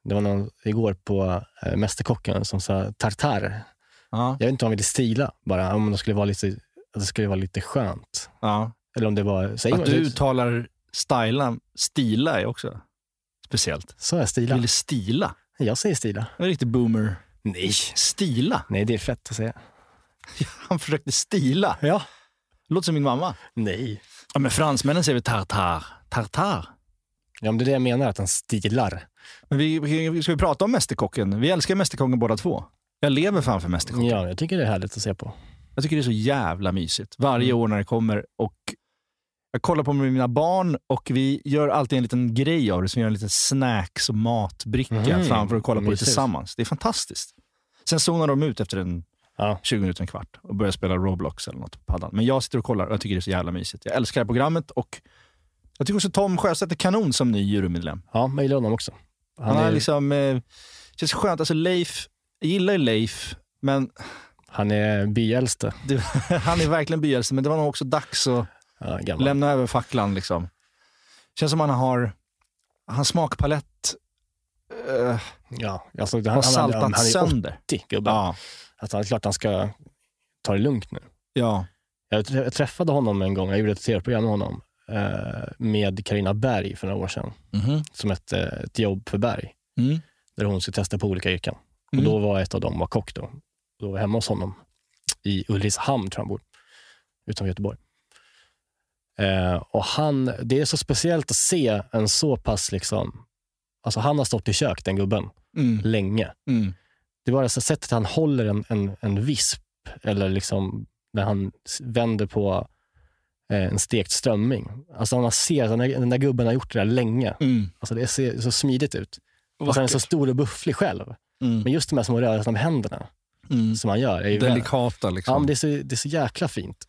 Det var någon igår på äh, Mästerkocken som sa tartar. Ja. Jag vet inte om han ville stila bara, om det skulle vara lite, att det skulle vara lite skönt. ja. Eller om det var... Säger Att du uttalar stila, stila är också speciellt. Så jag Du stila? ville stila. Jag säger stila. Det är riktigt boomer. Nej. Stila? Nej, det är fett att säga. Han försökte stila. Ja. Låter som min mamma. Nej. Ja, men fransmännen säger väl tartar. Tartar. Ja, men det är det jag menar, att han stilar. Men vi, vi, ska vi prata om Mästerkocken? Vi älskar Mästerkocken båda två. Jag lever fan för Mästerkocken. Ja, jag tycker det är härligt att se på. Jag tycker det är så jävla mysigt. Varje år när det kommer. Och jag kollar på med mina barn och vi gör alltid en liten grej av det. Som gör en liten snacks och matbricka Mhm. framför att kolla på det Mysigt. tillsammans. Det är fantastiskt. Sen zonar de ut efter en Ja. 20 minuter, en kvart och börjar spela Roblox eller något på paddan. Men jag sitter och kollar och jag tycker det är så jävla mysigt. Jag älskar det här programmet och jag tycker också Tom Sjöstedt är kanon som ny jurymedlem. Ja, mejla honom också. Han, är liksom, eh, känns skönt. Alltså Leif, jag gillar ju Leif, men han är byäldste. han är verkligen byäldste. Men det var nog också dags att Ja, lämna över facklan. Liksom. Känns som han har, hans smakpalett eh, Ja, alltså, han, har han, saltat han, han är sönder. 80 gubben. Ja. Alltså, det är klart han ska ta det lugnt nu. ja. Jag, trä- jag träffade honom en gång, jag gjorde ett tv-program med honom, med Karina Berg för några år sedan, Mhm. som ett, eh, ett jobb för Berg, Mm. där hon skulle testa på olika yrken. Mm. Och då var ett av dem var kock då. Då var jag hemma hos honom i Ulricehamn, tror jag han bor, utanför Göteborg. Eh, och han, det är så speciellt att se en så pass, liksom, alltså han har stått i kök, den gubben, Mm. länge. Mm. Det är bara så sättet han håller en, en, en visp, eller liksom när han vänder på eh, en stekt strömming. Alltså man ser att den där, den där gubben har gjort det där länge. Mm. Alltså det ser så smidigt ut. Och han är så stor och bufflig själv. Mm. Men just de här små rörelserna med händerna Mm. som han gör. Är Delikata Ja, liksom. men det, är så, det är så jäkla fint.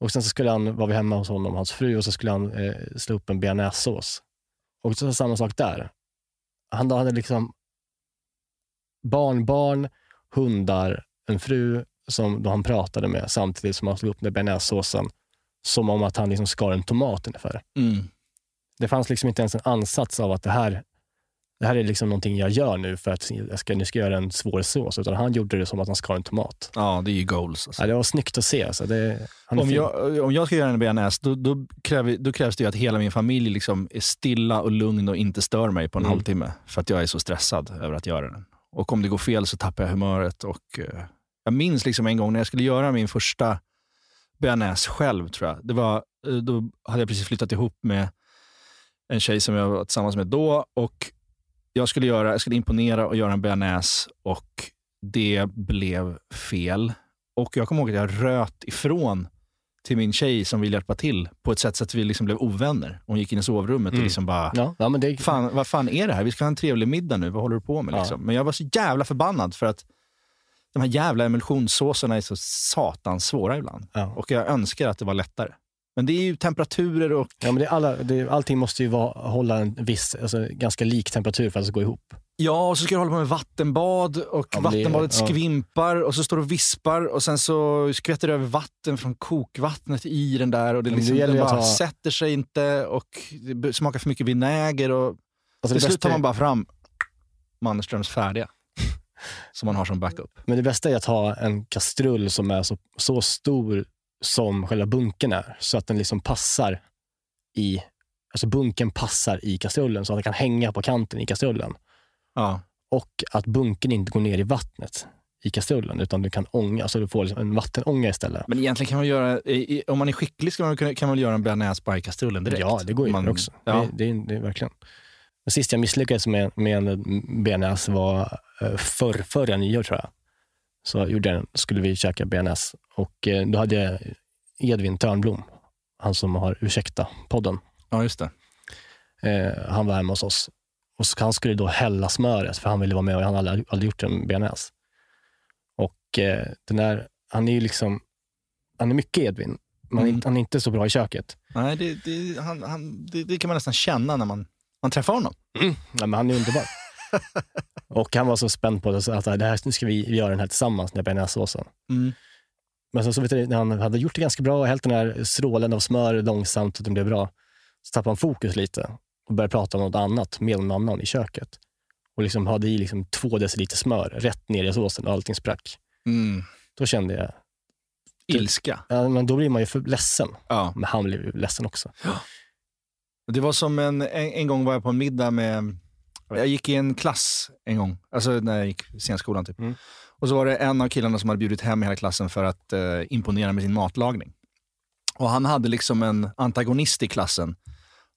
Och sen så skulle han, var vi hemma hos honom och hans fru och så skulle han eh, slå upp en bearnaisesås. Och så samma sak där. Han hade liksom barn, barn, hundar, en fru som då han pratade med samtidigt som han slog upp den bearnaisesåsen. Som om att han liksom skar en tomat ungefär. Mm. Det fanns liksom inte ens en ansats av att det här, det här är liksom någonting jag gör nu för att jag ska, nu ska jag göra en svår sås. Utan han gjorde det som att han skar en tomat. Ja, det är ju goals. Alltså. Ja, det var snyggt att se. Alltså. Det, Om jag, om jag ska göra en bearnaise, då, då, kräver, då krävs det ju att hela min familj liksom är stilla och lugn och inte stör mig på en Mm. halvtimme. För att jag är så stressad över att göra den. Och om det går fel så tappar jag humöret. Och, eh, jag minns liksom en gång när jag skulle göra min första bearnaise själv, tror jag. Det var, eh, då hade jag precis flyttat ihop med en tjej som jag var tillsammans med då. Och jag skulle, göra, jag skulle imponera och göra en bearnaise och det blev fel. Och jag kommer ihåg att jag röt ifrån till min tjej som ville hjälpa till på ett sätt så att vi liksom blev ovänner. Hon gick in i sovrummet och Mm. liksom bara, Ja, ja, men det, fan, vad fan är det här? Vi ska ha en trevlig middag nu, vad håller du på med? Ja. Liksom? Men jag var så jävla förbannad för att de här jävla emulsionssåserna är så satans svåra ibland. ja. Och jag önskar att det var lättare. Men det är ju temperaturer och... Ja, men det alla, det, allting måste ju vara, hålla en viss, alltså, ganska lik temperatur för att det ska gå ihop. Ja, och så ska du hålla på med vattenbad och Ja, det- vattenbadet ja. skvimpar och så står du och vispar och sen så skvätter det över vatten från kokvattnet i den där och det, det liksom, gäller den bara ha- sätter sig inte och det smakar för mycket vinäger och Alltså, till det slut tar man bara fram Mannerströms färdiga. Som man har som backup. Men det bästa är att ha en kastrull som är så, så stor som själva bunken är, så att den liksom passar i, alltså bunken passar i kastrullen så att den kan hänga på kanten i kastrullen. Ja. Och att bunken inte går ner i vattnet i kastrullen, utan du kan ånga, så du får liksom en vattenånga istället. Men egentligen kan man göra, om man är skicklig ska man, kunna- kan man väl göra en bearnaisepaj i kastrullen direkt? Ja, det går ju man, också. Ja. Det, det, det är verkligen. Men sist jag misslyckades med, med en bearnaise var eh, för, förra nyår tror jag. Så gjorde jag, skulle vi käka bearnaise och eh, då hade jag Edvin Törnblom, han som har Ursäkta-podden. ja, just det. Eh, han var hemma hos oss. Och så, han skulle då hälla smöret, för han ville vara med och han hade aldrig, gjort en bearnaise. Och eh, den där, han är ju liksom, han är mycket Edvin, men han är Mm. inte- han är inte så bra i köket. Nej, det, det, han, han, det, det kan man nästan känna när man, man träffar honom. Nej, men han är underbar. och han var så spänd på det, så att det här, nu ska vi göra den här tillsammans, den här bearnaisesåsen. Mm. Men sen så vet du, när han hade gjort det ganska bra och hällt den här strålen av smör långsamt och den blev bra, så tappade han fokus lite och började prata om något annat med någon annan i köket. Och liksom hade i liksom två deciliter smör rätt ner i såsen och allting sprack. Mm. Då kände jag, Ilska. ja, men då blir man ju för ledsen. Ja. Men han blev ju ledsen också. Det var som en, en, en gång var jag på en middag med, jag gick i en klass en gång, alltså när jag gick scenskolan typ. Mm. Och så var det en av killarna som hade bjudit hem hela klassen för att eh, imponera med sin matlagning. Och han hade liksom en antagonist i klassen.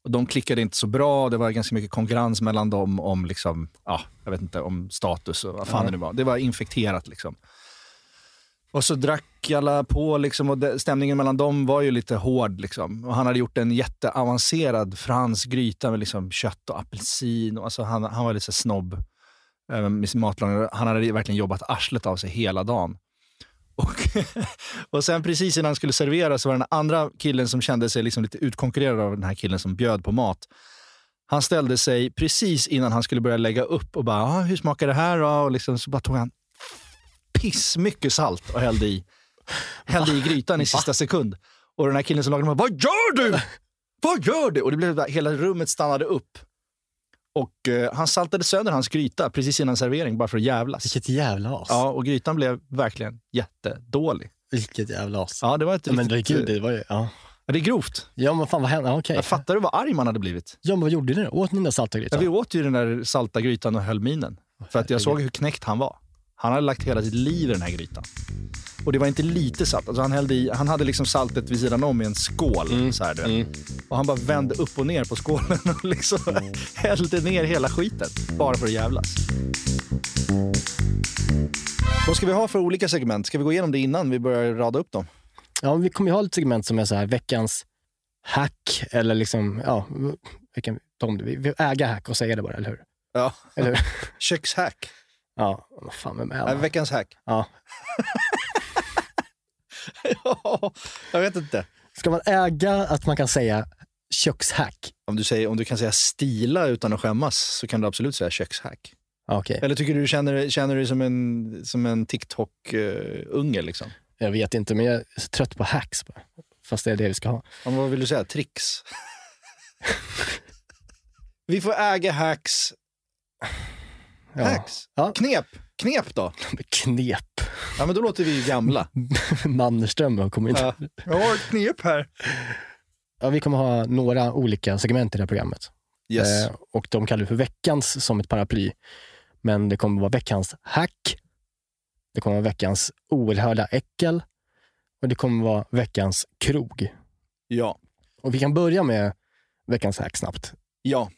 Och de klickade inte så bra, det var ganska mycket konkurrens mellan dem om, liksom, ja, jag vet inte, om status och vad fan Ja. det nu var. Det var infekterat. Liksom. Och så drack alla på liksom, och stämningen mellan dem var ju lite hård. Liksom. Och han hade gjort en jätteavancerad fransk gryta med liksom, kött och apelsin. Och, alltså, han, han var lite snobb eh, med sin matlagning. Han hade verkligen jobbat arslet av sig hela dagen. Och, och sen precis innan han skulle servera så var den andra killen som kände sig liksom lite utkonkurrerad av den här killen som bjöd på mat. Han ställde sig precis innan han skulle börja lägga upp och bara, ah, hur smakar det här då? Och liksom, så bara tog han pissmycket salt och hällde i, hällde i grytan i sista sekund. Och den här killen som lagade mat, vad gör du? Vad gör du? Och det blev hela rummet stannade upp. Och eh, han saltade sönder hans gryta precis innan servering bara för att jävlas. Vilket jävla as. Ja, och grytan blev verkligen jättedålig. Vilket jävla as. Ja, det var ett Ja, men det, riktigt, gud, det var ju, ja. ja, det är grovt. ja, men fan vad hände? Ja. Jag fattar du vad arg man hade blivit? Ja, men vad gjorde ni då? Åt ni den där salta Ja, grytan? vi åt ju den där salta grytan och höll minen. För att jag såg hur knäckt han var. Han hade lagt hela sitt liv i den här grytan. Och det var inte lite salt. Alltså han, hällde i, han hade liksom saltet vid sidan om i en skål. Så här, du vet. Mm. Och han bara vände upp och ner på skålen och liksom hällde ner hela skiten. Bara för att jävlas. Vad ska vi ha för olika segment? Ska vi gå igenom det innan vi börjar rada upp dem? Ja, vi kommer ju ha ett segment som är så här veckans hack eller liksom, ja, vilken, de, vi, vi äga hack och säga det bara, eller hur? Ja. Eller hur? Kökshack. Ja, vad fan, vem är Ja, man? veckans hack. Ja. ja, jag vet inte. Ska man äga att man kan säga kökshack? Om du, säger, om du kan säga stila utan att skämmas så kan du absolut säga kökshack. Okej, Eller tycker du du känner, känner du dig som en, som en TikTok-unge? liksom? jag vet inte, men jag är så trött på hacks bara. Fast det är det vi ska ha. Ja, men vad vill du säga? Tricks? Vi får äga hacks. Ja. Hacks? Ja. Knep? Knep då? Knep. Ja, men då låter vi ju gamla. Mannerström har kommit in. Ja. Jag har ett knep här. Ja, vi kommer ha några olika segment i det här programmet. Yes. Eh, och de kallar vi för veckans som ett paraply. Men det kommer vara veckans hack. Det kommer vara veckans oerhörda äckel. Och det kommer vara veckans krog. Ja. Och vi kan börja med veckans hack snabbt. Ja.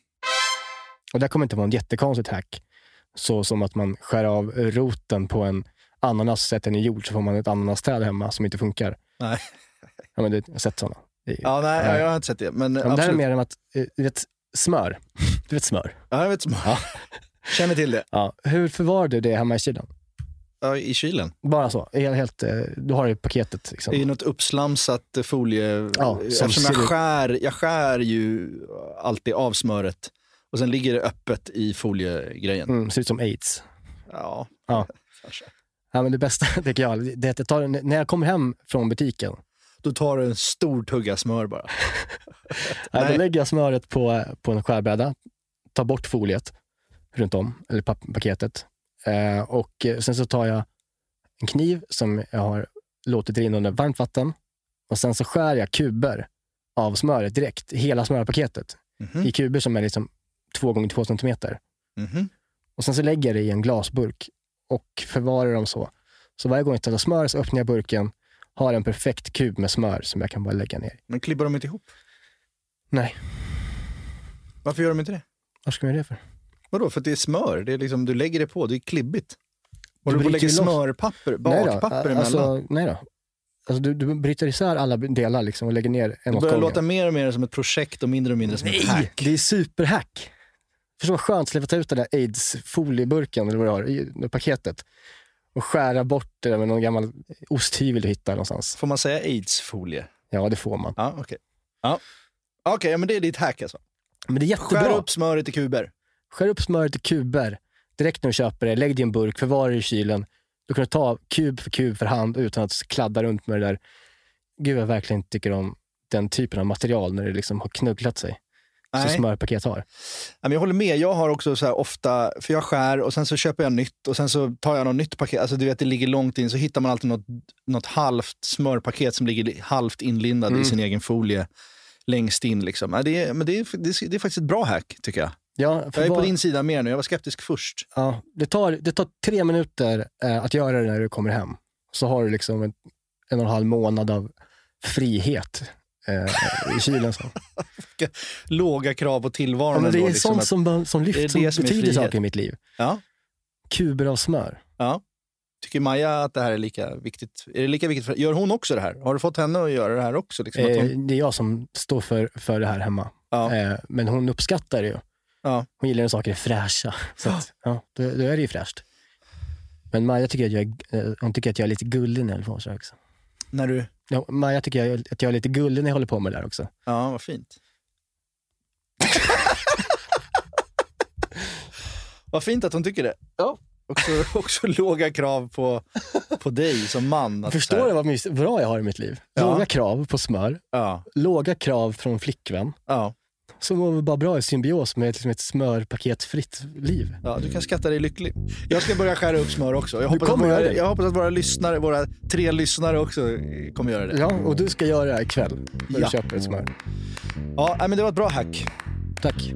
Och det kommer inte vara en jättekonstigt hack. Så som att man skär av roten på en ananas sätter den i jord så får man ett ananasträd hemma som inte funkar. Nej. Ja, men du jag har sett sådana. Ja, nej, Ja. jag har inte sett det. Men, Ja, men det här är mer än att, eh, du vet, smör. Du vet smör. Ja, jag vet. som- Ja. Känner till det. Ja. Hur förvarar du det hemma i kylen? Ja, I kylen. Bara så. Helt, helt, eh, du har det i paketet. Liksom. Är något uppslamsat folie. Ja, som Eftersom jag skär, jag skär ju alltid av smöret och sen ligger det öppet i foliegrejen. Mm, ser ut som aids. Ja, Ja. Ja, men det bästa tycker jag, det är att jag tar, när jag kommer hem från butiken, Då tar du en stor tugga smör bara. Nej. Då lägger jag smöret på, på en skärbräda, tar bort foliet runt om, eller paketet. Eh, och sen så tar jag en kniv som jag har låtit rinna under varmt vatten och sen så skär jag kuber av smöret direkt, hela smörpaketet, Mhm. i kuber som är liksom två gånger två centimeter. Mhm. Och sen så lägger jag det i en glasburk och förvarar dem så. Så varje gång jag tar smör så öppnar jag burken, har en perfekt kub med smör som jag kan bara lägga ner. Men klibbar de inte ihop? Nej, Varför gör de inte det? vad ska man göra det för? Vadå? För att det är smör. Det är liksom, du lägger det på, det är klibbigt. Och Du du, lägger smörpapper, Nej då, bakpapper emellan. alltså, nej då. Alltså, du, du bryter isär alla delar liksom och lägger ner en det åt börjar gången. låta mer och mer som ett projekt och mindre och mindre som ett Nej, hack. det är superhack. Förstå vad skönt att ta ut den där aids-folieburken eller vad du har i paketet och skära bort det där med någon gammal osthyvel du hittar någonstans. Får man säga aids-folie? Ja, det får man. Ja, okej. Ja. Okej, ja, men det är ditt hack alltså. Men det är jättebra. Skär upp smöret i kuber. Skär upp smöret i kuber direkt när du köper det. Lägg det i en burk, förvara det i kylen. Du kan ta kub för kub för hand utan att kladda runt med det där. Gud, jag verkligen inte tycker om den typen av material när det liksom har knugglat sig. Som Nej. smörpaket har. Men jag håller med. Jag har också så ofta, för jag skär och sen så köper jag nytt och sen så tar jag något nytt paket. Alltså du vet, det ligger långt in så hittar man alltid något, något halvt smörpaket som ligger li- halvt inlindad Mm. i sin egen folie längst in. Liksom. Ja, det, är, men det, är, det, är, det är faktiskt ett bra hack tycker jag. Ja, Jag är på förvar- din sida mer nu. Jag var skeptisk först. ja, det, tar, det tar tre minuter eh, att göra det när du kommer hem. Så har du liksom en, en och en halv månad av frihet eh, i kylen. Så. Låga krav på tillvaron. Ja, det är liksom sånt att- som, som det är lyfts, som det som betyder saker i mitt liv. Ja. Kuber av smör. Ja. Tycker Maja att det här är lika viktigt? Är det lika viktigt för, gör hon också det här? Har du fått henne att göra det här också? Liksom, Eh, hon, det är jag som står för, för det här hemma. ja. Eh, men hon uppskattar det ju. Ja. Hon gillar när saker är fräscha. Så att, ja, då, då är det ju fräscht. Men Maja tycker att jag är, eh, hon tycker att jag är lite gullig när jag här också. När du... Ja, Maja tycker jag, att jag är lite gullig när jag håller på med det där också. Ja, vad fint. vad fint att hon tycker det. Ja. Också, också låga krav på, på dig som man. Att Förstår du vad bra jag har i mitt liv? Ja. Låga krav på smör, Ja, låga krav från flickvän. ja, Så mår vi bara bra i symbios med ett, liksom ett smörpaketfritt liv. ja, du kan skatta dig lycklig. Jag ska börja skära upp smör också. Jag hoppas, att kommer våra, göra det. jag hoppas att våra lyssnare, våra tre lyssnare också eh, kommer göra det. Ja, och du ska göra det här ikväll när Ja. du köper ett smör. Ja, men det var ett bra hack. Tack.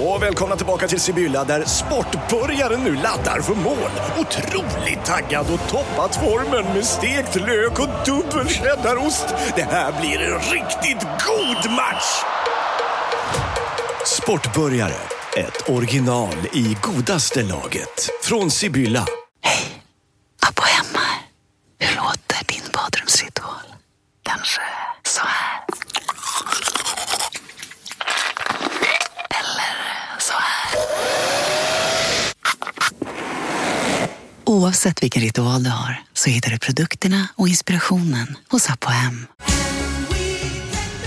Och välkomna tillbaka till Sibylla där sportbörjaren nu laddar för mål. Otroligt taggad och toppat formen med stekt lök och dubbel cheddarost. Det här blir en riktigt god match! Sportbörjare, ett original i godaste laget. Från Sibylla. Abba hemma. Hur låter din badrumsritual? Kanske så här. Eller så här. Oavsett vilken ritual du har så hittar du produkterna och inspirationen hos Apohem.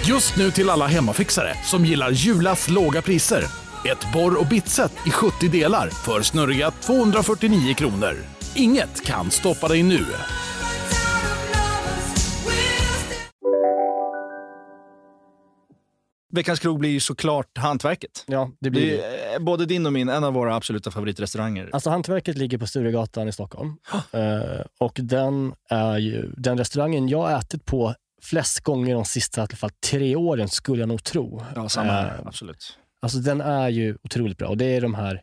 Just nu till alla hemmafixare som gillar Julas låga priser. Ett borr och bitset i 70 delar för snurriga 249 kronor. Inget kan stoppa dig nu. Veckans krog blir ju såklart Hantverket. Ja, det blir Det är både din och min, en av våra absoluta favoritrestauranger. Alltså Hantverket ligger på Sturegatan i Stockholm. Eh, och den är ju den restaurangen jag har ätit på flest gånger de sista i alla fall tre åren skulle jag nog tro. Ja, samma här. Eh, Absolut. Alltså den är ju otroligt bra och det är de här,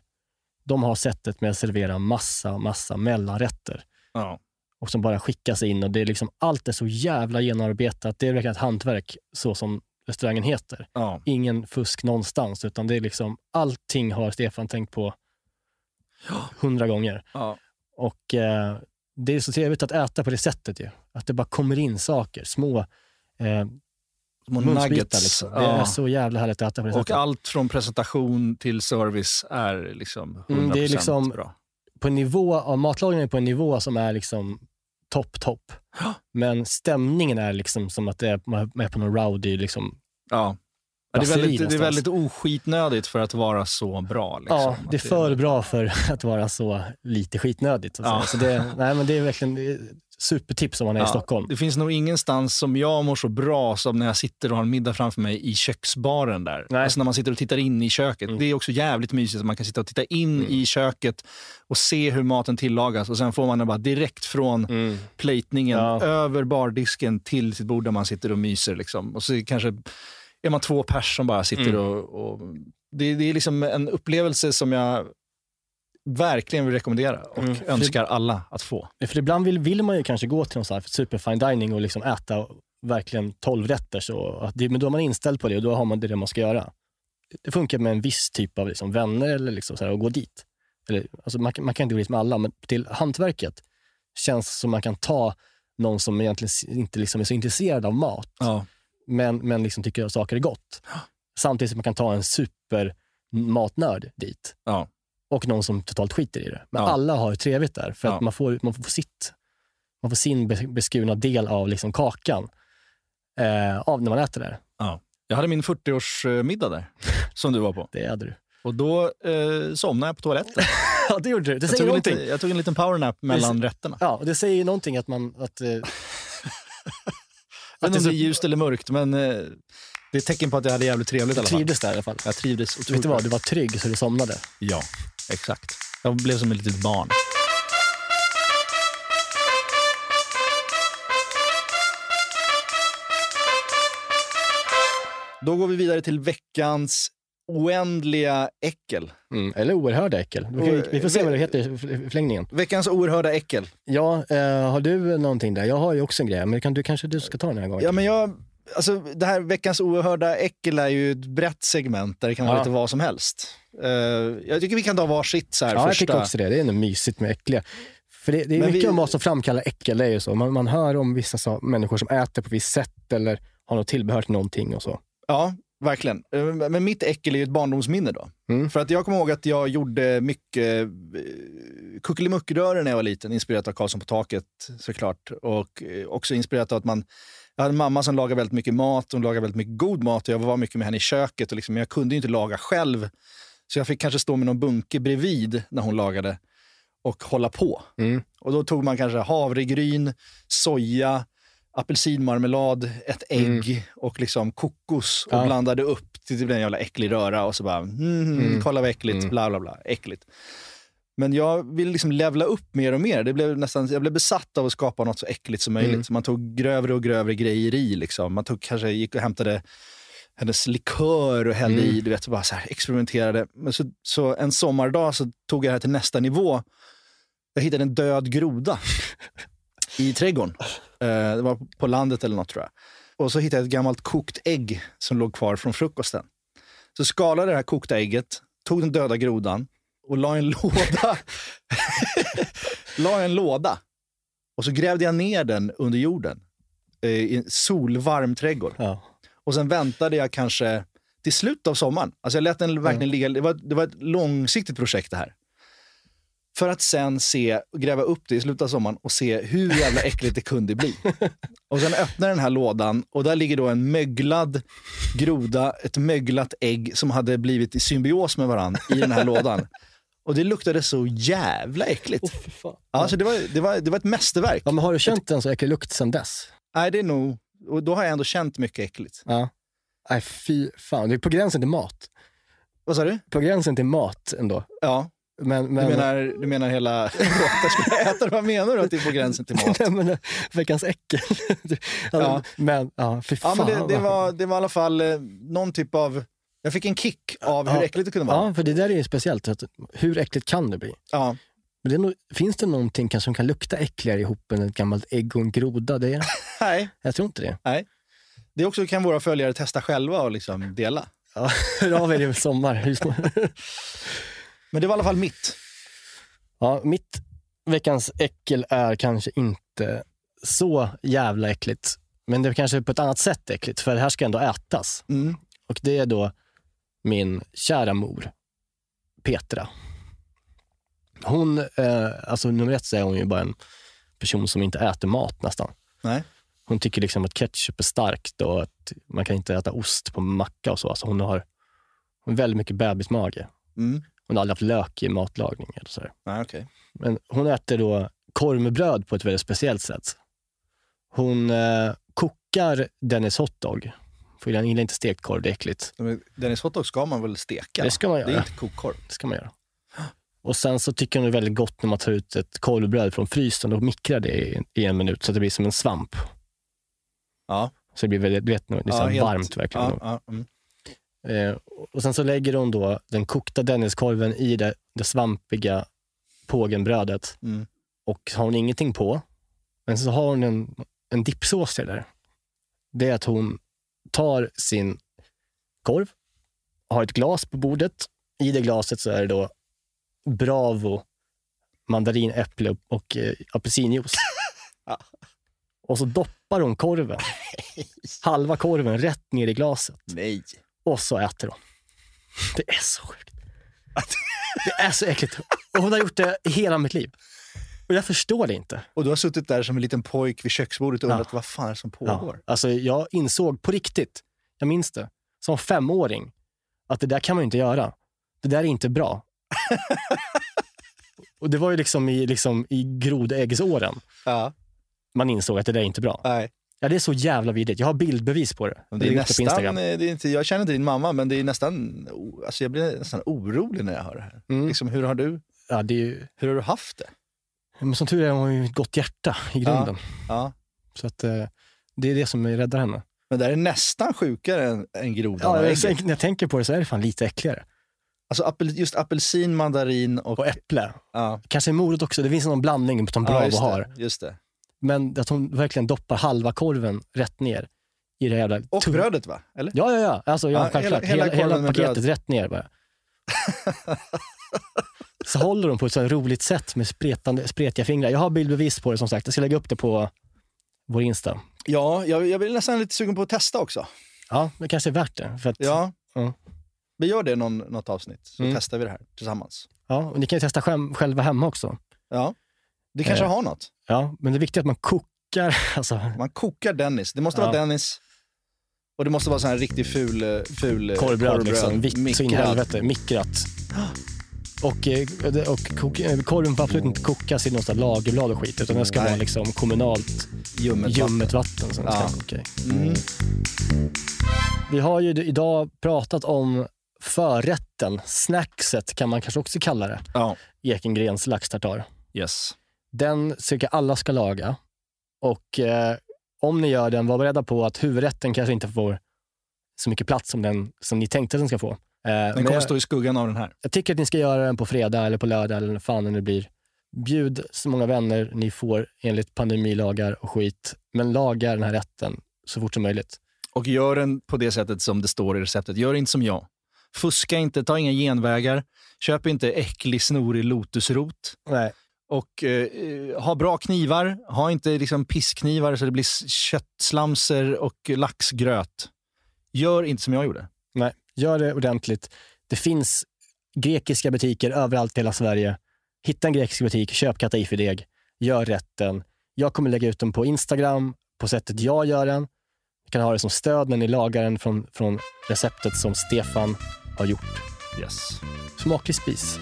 de har sättet med att servera massa, massa mellanrätter Ja. och som bara skickas in och det är liksom, allt är så jävla genomarbetat. Det är verkligen ett hantverk så som restaurangen heter. Ja. Ingen fusk någonstans utan det är liksom, allting har Stefan tänkt på hundra gånger. Ja. Och eh, det är så trevligt att äta på det sättet ju. Att det bara kommer in saker, små, eh, Små nuggets. liksom. Det Ja. är så jävla härligt att äta på det Och sättet. allt från presentation till service är liksom 100% Mm, det är liksom- bra. På en nivå, av matlagningen är på en nivå som är liksom topp, topp. Men stämningen är liksom som att det är, man är på någon rowdy liksom, Ja. Ja, det, är väldigt, det är någonstans. väldigt oskitnödigt för att vara så bra. Liksom. Ja, det är för bra för att vara så lite skitnödigt. Så, Ja. så det, nej, men det är verkligen supertips om man är i Ja, Stockholm. Det finns nog ingenstans som jag mår så bra som när jag sitter och har en middag framför mig i köksbaren där. Nej. Alltså när man sitter och tittar in i köket. Mm. Det är också jävligt mysigt att man kan sitta och titta in Mm. i köket och se hur maten tillagas och sen får man den bara direkt från Mm. platningen Ja. över bardisken till sitt bord där man sitter och myser. Liksom. Och så kanske är man två pers som bara sitter Mm. och... och det, det är liksom en upplevelse som jag verkligen vill rekommendera och Mm. Önskar alla att få. För ibland vill, vill man ju kanske gå till någon sån här superfine dining och liksom äta verkligen 12 rätter. Så det, men då är man inställd på det och då har man det, det man ska göra. Det funkar med en viss typ av liksom vänner eller liksom så här, att gå dit. Eller, alltså man, kan- man kan inte gå dit med alla, men till hantverket känns som man kan ta någon som egentligen inte liksom är så intresserad av mat, Ja. Men, men liksom tycker att saker är gott. Samtidigt som man kan ta en supermatnörd dit. Ja. Och någon som totalt skiter i det. Men Ja. alla har ju trevligt där, för Ja. att man får, man får sitt. Man får sin be- beskurna del av liksom kakan eh, av när man äter där. Jag hade min 40-årsmiddag där, som du var på. Det hade du. Och då eh, somnade jag på toaletten. Ja, det gjorde du. Det Jag säger tog, liten, jag tog en liten powernap mellan rätterna. Ja, och det säger ju någonting att man... Att, eh, Jag vet inte om det är ljust eller mörkt, men eh, det är ett tecken på att jag hade jävligt trevligt i alla fall. trivdes där i alla fall. Jag trivdes otroligt Vet du vad, du var trygg så du somnade. Ja, exakt. Jag blev som ett litet barn. Då går vi vidare till veckans oändliga äckel. Mm. Eller oerhörda äckel. Vi, vi får se vad det heter i förlängningen. Veckans oerhörda äckel. Ja, eh, har du någonting där? Jag har ju också en grej, men kan du kanske du ska ta den här gången? Ja, men jag, alltså, det här veckans oerhörda äckel är ju ett brett segment där det kan vara Ja. lite vad som helst. Eh, jag tycker vi kan ta varsitt så här Ja, jag första. tycker också det. Det är nog mysigt med äckliga. För det, det är Men mycket vi- om vad som framkallar äckel. Det är ju så. Man, man hör om vissa så, människor som äter på visst sätt eller har något tillbehör till någonting och så. Ja, verkligen. Eh, Men mitt äckel är ju ett barndomsminne då. Mm. För att jag kommer ihåg att jag gjorde mycket eh, kuckelimuckröror när jag var liten, inspirerat av Karlsson på taket såklart. Och eh, också inspirerat av att man jag hade en mamma som lagade väldigt mycket mat, hon lagade väldigt mycket god mat och jag var mycket med henne i köket. Och liksom, men jag kunde ju inte laga själv. Så jag fick kanske stå med någon bunke bredvid när hon lagade och hålla på. Mm. Och då tog man kanske havregryn, soja, apelsinmarmelad, ett ägg och liksom kokos och Ja. blandade upp till det blev en jävla äcklig röra och så bara, mm, Mm. kolla vad äckligt, Mm. bla bla bla, äckligt. Men jag ville liksom levla upp mer och mer. Det blev nästan, jag blev besatt av att skapa något så äckligt som möjligt. Mm. Så man tog grövre och grövre grejer i. Liksom. Man tog, kanske gick och hämtade hennes likör och hällde Mm. i, du vet, bara så experimenterade. Men så, så en sommardag så tog jag det här till nästa nivå. Jag hittade en död groda i trädgården. Eh, det var på landet eller något tror jag. Och så hittade jag ett gammalt kokt ägg som låg kvar från frukosten. Så skalade det här kokta ägget, tog den döda grodan och la en låda. la en låda. Och så grävde jag ner den under jorden eh, i en solvarm trädgård. Ja. Och sen väntade jag kanske till slutet av sommaren. Alltså jag lät den verkligen ligga. Det var, det var ett långsiktigt projekt det här. För att sen se, gräva upp det i slutet av sommaren och se hur jävla äckligt det kunde bli. Och sen öppnar den här lådan och där ligger då en möglad groda, ett möglat ägg som hade blivit i symbios med varandra i den här lådan. Och det luktade så jävla äckligt. Oh, fy fan. Ja, så det, var, det, var, det var ett mästerverk. Ja, men har du känt en så äcklig lukt sedan dess? Nej, det är nog... Och då har jag ändå känt mycket äckligt. Ja. Nej, fy fan. Det är på gränsen till mat. Vad sa du? På gränsen till mat ändå. Ja, Men, men, Du menar, du menar hela råttor skulle äta? Vad menar du att det är på gränsen till mat? Nej, men, eh, veckans äckel. Ja. Men, ja, fy Ja, fan. men det, det, var, det var i alla fall eh, någon typ av... Jag fick en kick av hur Ja. äckligt det kunde vara. Ja, för det där är ju speciellt. Att, hur äckligt kan det bli? Ja. Men det nog, finns det någonting kanske som kan lukta äckligare ihop än ett gammalt ägg och en groda? Det är, Nej, jag tror inte det. det också kan våra följare testa själva och liksom dela. Ja, hör av er i sommar. Men det var i alla fall mitt. Ja, mitt veckans äckel är kanske inte så jävla äckligt. Men det är kanske på ett annat sätt äckligt, för det här ska ändå ätas. Mm. Och det är då min kära mor, Petra. Hon, eh, alltså nummer ett så är hon ju bara en person som inte äter mat nästan. Nej. Hon tycker liksom att ketchup är starkt och att man kan inte äta ost på macka och så. Alltså hon har väldigt mycket bebismage. Mm. Hon har aldrig haft lök i matlagning. Eller så. Nej, okej. Men hon äter då korv med bröd på ett väldigt speciellt sätt. Hon eh, kokar Dennis hotdog. För jag gillar inte stekt korv, det är äckligt. Men Dennis hotdog ska man väl steka? Det ska man Det är göra. inte kokkorv. Det ska man göra. Och sen så tycker hon det är väldigt gott när man tar ut ett korvbröd från frysen och mikrar det i, i en minut så att det blir som en svamp. Ja. Så det blir väldigt, du vet, det är Ja, helt- varmt verkligen. Ja, ja, mm. Eh, och sen så lägger hon då den kokta Denniskorven i det, det svampiga pågenbrödet Mm. och har hon ingenting på. Men så har hon en, en dippsås till det där. Det är att hon tar sin korv, har ett glas på bordet. I det glaset så är det då Bravo, mandarin, äpple och eh, apelsinjuice. Och så doppar hon korven, halva korven, rätt ner i glaset. Nej. Och så äter hon. Det är så sjukt. Det är så äckligt. Och hon har gjort det hela mitt liv. Och jag förstår det inte. Och du har suttit där som en liten pojk vid köksbordet och Ja. undrat vad fan är det som pågår? Ja, alltså jag insåg på riktigt, jag minns det, som femåring, att det där kan man ju inte göra. Det där är inte bra. och det var ju liksom i, liksom i grodäggsåren Ja. man insåg att det där är inte bra. Nej. Ja, det är så jävla vidrigt. Jag har bildbevis på det. Det är nästan, eh, det är inte, jag känner inte din mamma, men det är nästan, alltså jag blir nästan orolig när jag hör det här. Mm. Liksom, hur, har du, Ja, det är ju, hur har du haft det? men som tur är har hon ju ett gott hjärta i grunden. Ja. Så att, eh, det är det som räddar henne. Men det här är nästan sjukare än, än grodan Ja, jag, när jag tänker på det så är det fan lite äckligare. Alltså apel, just apelsin, mandarin och... Och äpple. ja. Kanske morot också. Det finns någon blandning som ja, Bravo just har. just det. Men att hon verkligen doppar halva korven rätt ner i det jävla... Och tung- brödet va? Eller? Ja, ja, ja. Alltså, ja, Ja, självklart. hela- Hela, hela hela, paketet bröd. rätt ner bara. så håller hon på ett så roligt sätt med spretande, spretiga fingrar. Jag har bildbevis på det som sagt. Jag ska lägga upp det på vår Insta. Ja, jag, jag blir nästan lite sugen på att testa också. Ja, det kanske är värt det. För att, Ja. Ja. Vi gör det någon, något avsnitt, så Mm. testar vi det här tillsammans. ja, och ni kan ju testa själv, själva hemma också. Ja. Det kanske Eh. har något. Ja, men det är viktigt att man kokar. Alltså, Man kokar Dennis. Det måste Ja. vara Dennis. Och det måste vara sån här riktigt ful, eh, ful eh, korvbröd, liksom. Vitt så in i helvete. Mikrat. Och, och kok, korven får absolut inte kokas i något lagerblad och skit, utan det ska Nej. vara liksom kommunalt Ljummet ljummet vatten. det Ja. ska koka. Mm. Vi har ju idag pratat om förrätten, snackset kan man kanske också kalla det. Ja. Ekengrens laxtartar. Yes. Den jag alla ska laga. Och eh, om ni gör den, var beredda på att huvudrätten kanske inte får så mycket plats som, den, som ni tänkte att den ska få. Eh, Den kommer jag, stå i skuggan av den här. jag tycker att ni ska göra den på fredag eller på lördag eller när fan det nu blir. Bjud så många vänner ni får enligt pandemilagar och skit, men laga den här rätten så fort som möjligt. Och gör den på det sättet som det står i receptet. Gör inte som jag. Fuska inte, ta inga genvägar. Köp inte äcklig, snorig lotusrot. Nej. Och eh, eh, ha bra knivar. Ha inte liksom pissknivar så det blir köttslamser och laxgröt. Gör inte som jag gjorde. Nej, gör det ordentligt. Det finns grekiska butiker överallt i hela Sverige. Hitta en grekisk butik, köp kataifideg, gör rätten. Jag kommer lägga ut den på Instagram på sättet jag gör den. Ni kan ha det som stöd när ni lagar den från, från receptet som Stefan har gjort. Yes. Smaklig spis.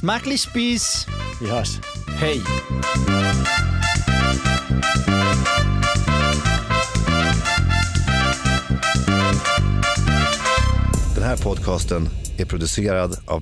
Smacklig spis! Vi hörs. Hej! Den här podcasten är producerad av